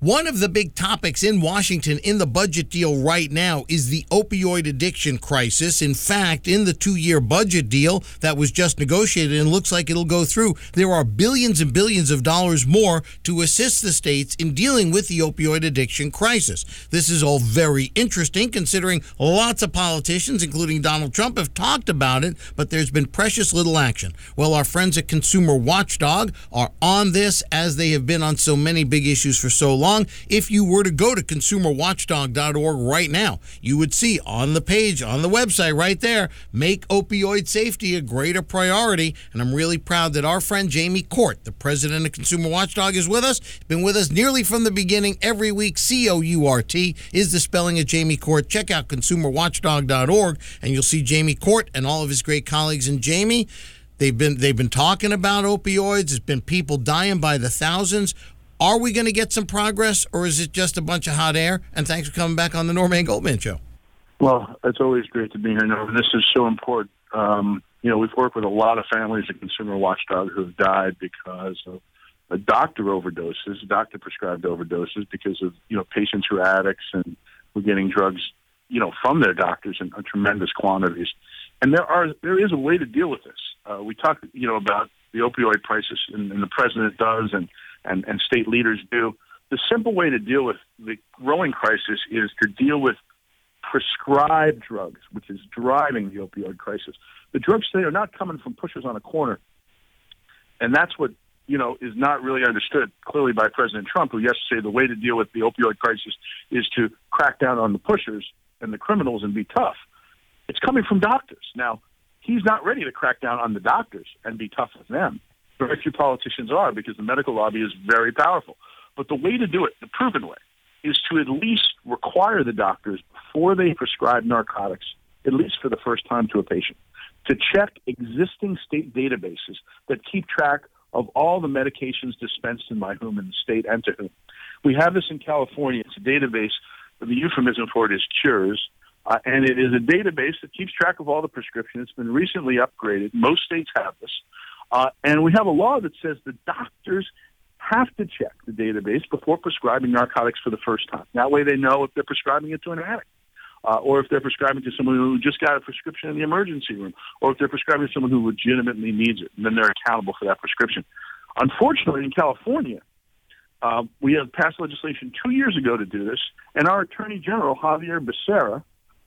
One of the big topics in Washington in the budget deal right now is the opioid addiction crisis. In fact, in the two year budget deal that was just negotiated and looks like it'll go through, there are billions and billions of dollars more to assist the states in dealing with the opioid addiction crisis. This is all very interesting considering lots of politicians, including Donald Trump, have talked about it, but there's been precious little action. Well, our friends at Consumer Watchdog are on this as they have been on so many big issues for so long long. If you were to go to consumerwatchdog.org right now, you would see on the page, on the website right there, make opioid safety a greater priority. And I'm really proud that our friend Jamie Court, the president of Consumer Watchdog, is with us. Been with us nearly from the beginning every week. C O U R T is the spelling of Jamie Court. Check out consumerwatchdog.org and you'll see Jamie Court and all of his great colleagues. And Jamie, They've been they've been talking about opioids. It's been people dying by the thousands. Are we going to get some progress, or is it just a bunch of hot air? And thanks for coming back on the Norman Goldman Show. Well, it's always great to be here, Norman. This is so important. Um, you know, we've worked with a lot of families and Consumer watchdogs who have died because of a doctor overdoses, doctor prescribed overdoses because of you know patients who are addicts and were getting drugs, you know, from their doctors in tremendous quantities. And there are there is a way to deal with this. Uh, we talk, you know, about the opioid crisis, and, and the president does, and and, and state leaders do. The simple way to deal with the growing crisis is to deal with prescribed drugs, which is driving the opioid crisis. The drugs today are not coming from pushers on a corner. And that's what, you know, is not really understood clearly by President Trump, who yesterday the way to deal with the opioid crisis is to crack down on the pushers and the criminals and be tough. It's coming from doctors. Now, he's not ready to crack down on the doctors and be tough with them very few politicians are because the medical lobby is very powerful. But the way to do it, the proven way, is to at least require the doctors before they prescribe narcotics, at least for the first time to a patient, to check existing state databases that keep track of all the medications dispensed and by whom in the state and to whom. We have this in California. It's a database. The euphemism for it is cures. Uh, and it is a database that keeps track of all the prescriptions. It's been recently upgraded. Most states have this. Uh, and we have a law that says the doctors have to check the database before prescribing narcotics for the first time. That way they know if they're prescribing it to an addict. Uh, or if they're prescribing to someone who just got a prescription in the emergency room, or if they're prescribing to someone who legitimately needs it, and then they're accountable for that prescription. Unfortunately, in California, uh, we have passed legislation two years ago to do this, and our Attorney General, Xavier Becerra,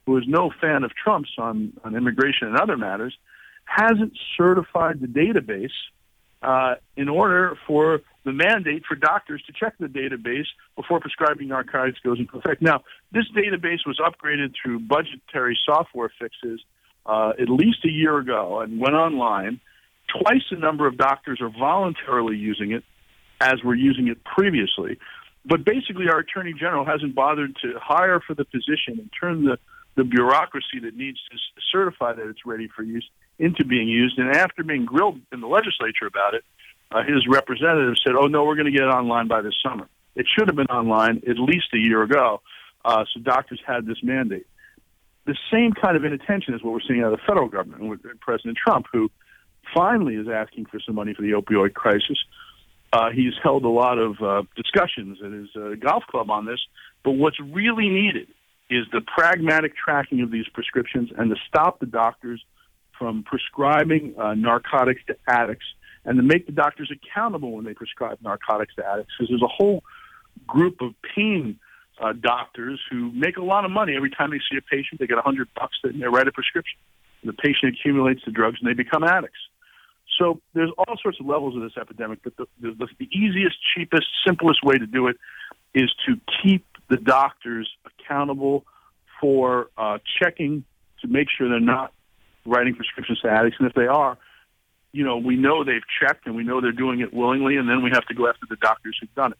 who is no fan of Trump's on, on immigration and other matters, hasn't certified the database uh, in order for the mandate for doctors to check the database before prescribing narcotics goes into effect. Now, this database was upgraded through budgetary software fixes uh, at least a year ago and went online. Twice the number of doctors are voluntarily using it as were using it previously. But basically, our attorney general hasn't bothered to hire for the position and turn the, the bureaucracy that needs to certify that it's ready for use into being used. And after being grilled in the legislature about it, uh, his representative said, "Oh no, we're going to get it online by this summer." It should have been online at least a year ago. Uh, so doctors had this mandate. The same kind of inattention is what we're seeing out of the federal government with President Trump, who finally is asking for some money for the opioid crisis. Uh, he's held a lot of uh, discussions at his uh, golf club on this, but what's really needed is the pragmatic tracking of these prescriptions and to stop the doctors from prescribing uh, narcotics to addicts and to make the doctors accountable when they prescribe narcotics to addicts because there's a whole group of pain uh, doctors who make a lot of money every time they see a patient. They get a hundred bucks and they write a prescription. The patient accumulates the drugs and they become addicts. So there's all sorts of levels of this epidemic, but the, the, the easiest, cheapest, simplest way to do it is to keep the doctors accountable for uh, checking to make sure they're not writing prescriptions to addicts, and if they are, you know, we know they've checked and we know they're doing it willingly, and then we have to go after the doctors who've done it.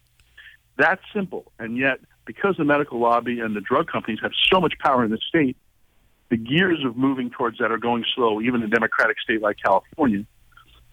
That's simple, and yet because the medical lobby and the drug companies have so much power in the state, the gears of moving towards that are going slow, even in a democratic state like California.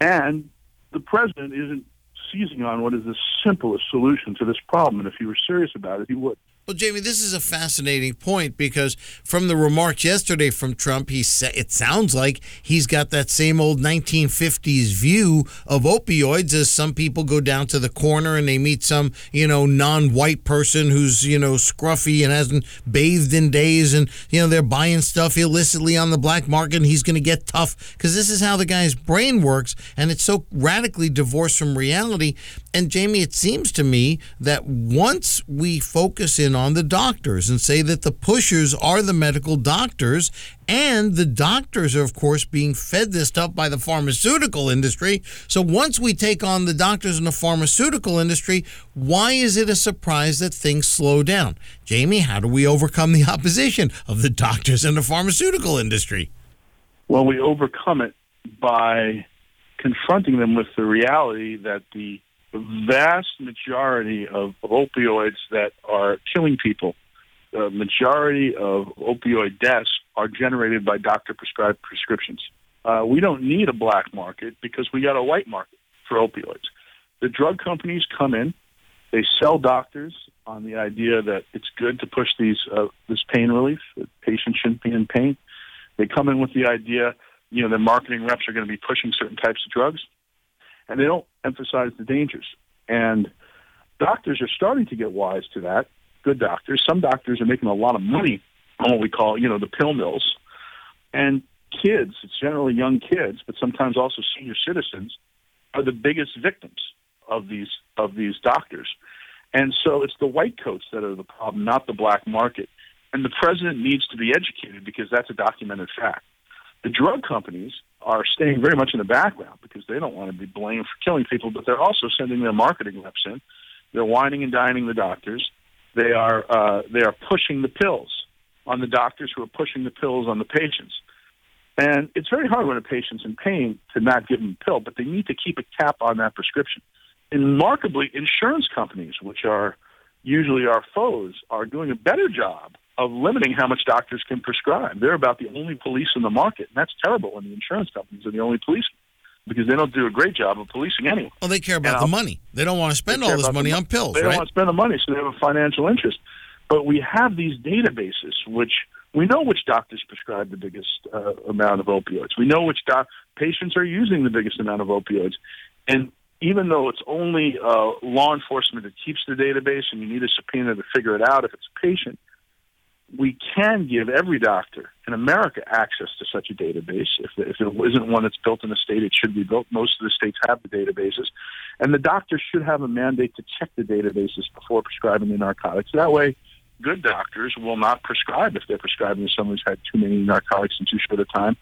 And the president isn't seizing on what is the simplest solution to this problem. And if he were serious about it, he would. Well, Jamie, this is a fascinating point because from the remarks yesterday from Trump, he said it sounds like he's got that same old 1950s view of opioids as some people go down to the corner and they meet some, you know, non-white person who's, you know, scruffy and hasn't bathed in days and, you know, they're buying stuff illicitly on the black market and he's going to get tough because this is how the guy's brain works and it's so radically divorced from reality. And Jamie, it seems to me that once we focus in on the doctors and say that the pushers are the medical doctors, and the doctors are, of course, being fed this stuff by the pharmaceutical industry. So once we take on the doctors in the pharmaceutical industry, why is it a surprise that things slow down? Jamie, how do we overcome the opposition of the doctors in the pharmaceutical industry? Well, we overcome it by confronting them with the reality that the vast majority of opioids that are killing people, the majority of opioid deaths are generated by doctor prescribed prescriptions. Uh, we don't need a black market because we got a white market for opioids. The drug companies come in, they sell doctors on the idea that it's good to push these uh, this pain relief. That patients shouldn't be in pain. They come in with the idea, you know, their marketing reps are going to be pushing certain types of drugs and they don't emphasize the dangers. And doctors are starting to get wise to that. Good doctors. Some doctors are making a lot of money on what we call, you know, the pill mills. And kids, it's generally young kids, but sometimes also senior citizens, are the biggest victims of these of these doctors. And so it's the white coats that are the problem, not the black market. And the president needs to be educated because that's a documented fact. The drug companies are staying very much in the background because they don't want to be blamed for killing people, but they're also sending their marketing reps in. They're wining and dining the doctors. They are uh, they are pushing the pills on the doctors who are pushing the pills on the patients. And it's very hard when a patient's in pain to not give them a pill, but they need to keep a cap on that prescription. And remarkably, insurance companies, which are usually our foes, are doing a better job of limiting how much doctors can prescribe. They're about the only police in the market, and that's terrible when the insurance companies are the only police because they don't do a great job of policing anyone. Well, they care about the money. They don't want to spend all this money on pills. They right? don't want to spend the money, so they have a financial interest. But we have these databases, which we know which doctors prescribe the biggest uh, amount of opioids. We know which doc- patients are using the biggest amount of opioids, and even though it's only uh, law enforcement that keeps the database, and you need a subpoena to figure it out if it's a patient we can give every doctor in America access to such a database. If, if it isn't one that's built in a state, it should be built. Most of the states have the databases. And the doctor should have a mandate to check the databases before prescribing the narcotics. That way, good doctors will not prescribe if they're prescribing to someone who's had too many narcotics in too short a time.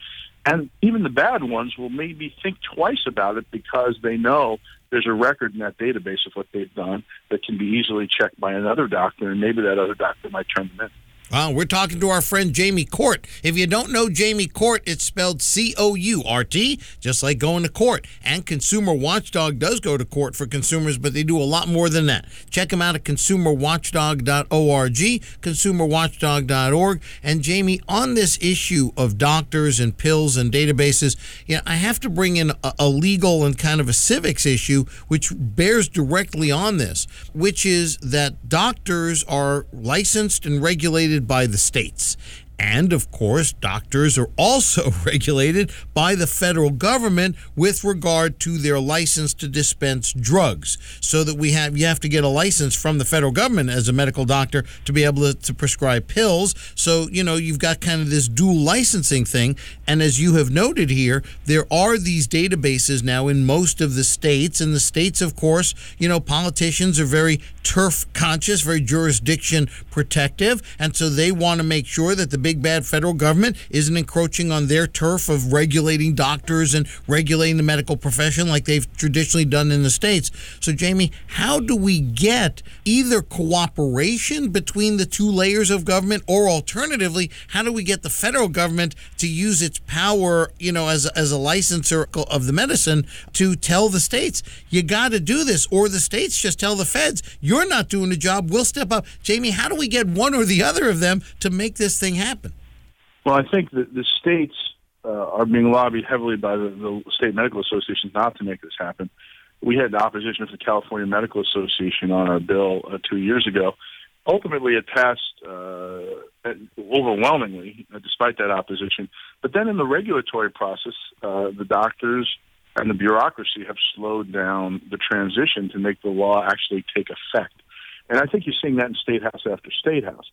And even the bad ones will maybe think twice about it because they know there's a record in that database of what they've done that can be easily checked by another doctor, and maybe that other doctor might turn them in. Uh, we're talking to our friend Jamie Court. If you don't know Jamie Court, it's spelled C O U R T, just like going to court. And Consumer Watchdog does go to court for consumers, but they do a lot more than that. Check them out at consumerwatchdog.org, consumerwatchdog.org. And Jamie, on this issue of doctors and pills and databases, you know, I have to bring in a, a legal and kind of a civics issue, which bears directly on this, which is that doctors are licensed and regulated by the states. And of course, doctors are also regulated by the federal government with regard to their license to dispense drugs. So that we have you have to get a license from the federal government as a medical doctor to be able to, to prescribe pills. So, you know, you've got kind of this dual licensing thing. And as you have noted here, there are these databases now in most of the states. And the states, of course, you know, politicians are very turf conscious, very jurisdiction protective. And so they want to make sure that the big bad federal government isn't encroaching on their turf of regulating doctors and regulating the medical profession like they've traditionally done in the states. So, Jamie, how do we get either cooperation between the two layers of government, or alternatively, how do we get the federal government to use its power, you know, as as a licensor of the medicine to tell the states you got to do this, or the states just tell the feds you're not doing the job, we'll step up. Jamie, how do we get one or the other of them to make this thing happen? Well, I think that the states uh, are being lobbied heavily by the, the state medical associations not to make this happen. We had opposition of the California Medical Association on our bill uh, two years ago, ultimately it passed uh, overwhelmingly, uh, despite that opposition. But then in the regulatory process, uh, the doctors and the bureaucracy have slowed down the transition to make the law actually take effect. And I think you're seeing that in state house after state house.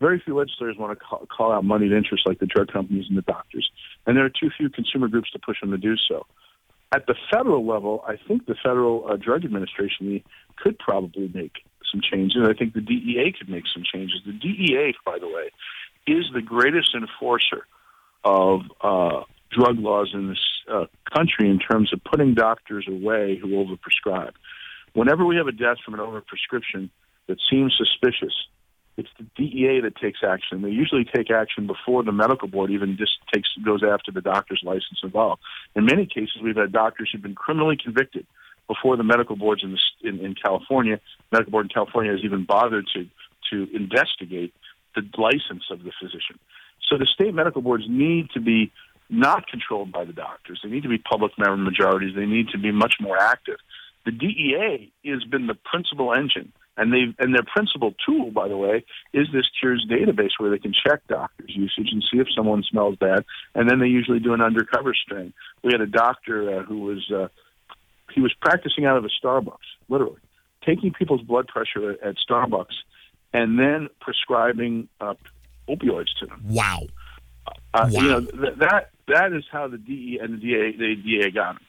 Very few legislators want to call, call out moneyed interests like the drug companies and the doctors, and there are too few consumer groups to push them to do so. At the federal level, I think the Federal uh, Drug Administration could probably make some changes. I think the DEA could make some changes. The DEA, by the way, is the greatest enforcer of uh, drug laws in this uh, country in terms of putting doctors away who overprescribe. Whenever we have a death from an overprescription that seems suspicious, it's the DEA that takes action. They usually take action before the medical board even just takes goes after the doctor's license involved. In many cases, we've had doctors who've been criminally convicted before the medical boards in, the, in, in California. Medical board in California has even bothered to to investigate the license of the physician. So the state medical boards need to be not controlled by the doctors. They need to be public member majorities. They need to be much more active. The DEA has been the principal engine, and they and their principal tool, by the way, is this Cures database where they can check doctors' usage and see if someone smells bad, and then they usually do an undercover string. We had a doctor uh, who was uh, he was practicing out of a Starbucks, literally, taking people's blood pressure at, at Starbucks, and then prescribing uh, opioids to them. Wow. Uh, wow. You know th- that that is how the DEA and the DA the DA got them.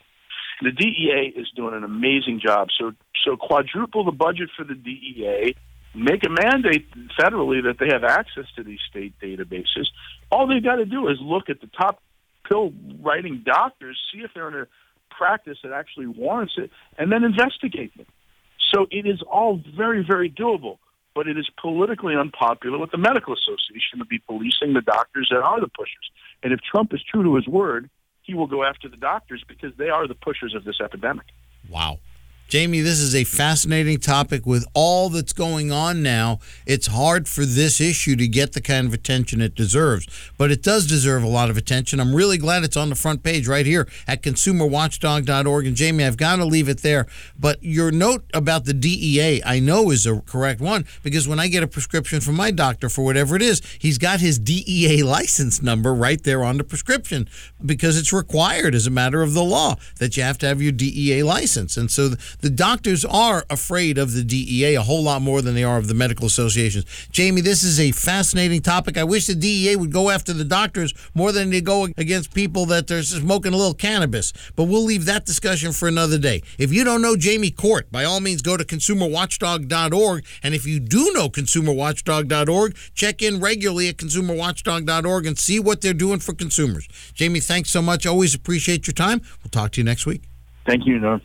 The DEA is doing an amazing job. So so quadruple the budget for the DEA. Make a mandate federally that they have access to these state databases. All they've got to do is look at the top pill writing doctors, see if they're in a practice that actually warrants it, and then investigate them. So it is all very, very doable but it is politically unpopular with the medical association to be policing the doctors that are the pushers. And if Trump is true to his word, he will go after the doctors because they are the pushers of this epidemic. Wow. Jamie, this is a fascinating topic with all that's going on now. It's hard for this issue to get the kind of attention it deserves, but it does deserve a lot of attention. I'm really glad it's on the front page right here at consumerwatchdog.org. And Jamie, I've got to leave it there. But your note about the DEA, I know is a correct one because when I get a prescription from my doctor for whatever it is, he's got his DEA license number right there on the prescription because it's required as a matter of the law that you have to have your DEA license. And so the doctors are afraid of the DEA a whole lot more than they are of the medical associations. Jamie, this is a fascinating topic. I wish the DEA would go after the doctors more than they go against people that are smoking a little cannabis. But we'll leave that discussion for another day. If you don't know Jamie Court, by all means go to consumerwatchdog.org. And if you do know consumerwatchdog.org, check in regularly at consumerwatchdog.org and see what they're doing for consumers. Jamie, thanks so much. Always appreciate your time. We'll talk to you next week. Thank you, Norm.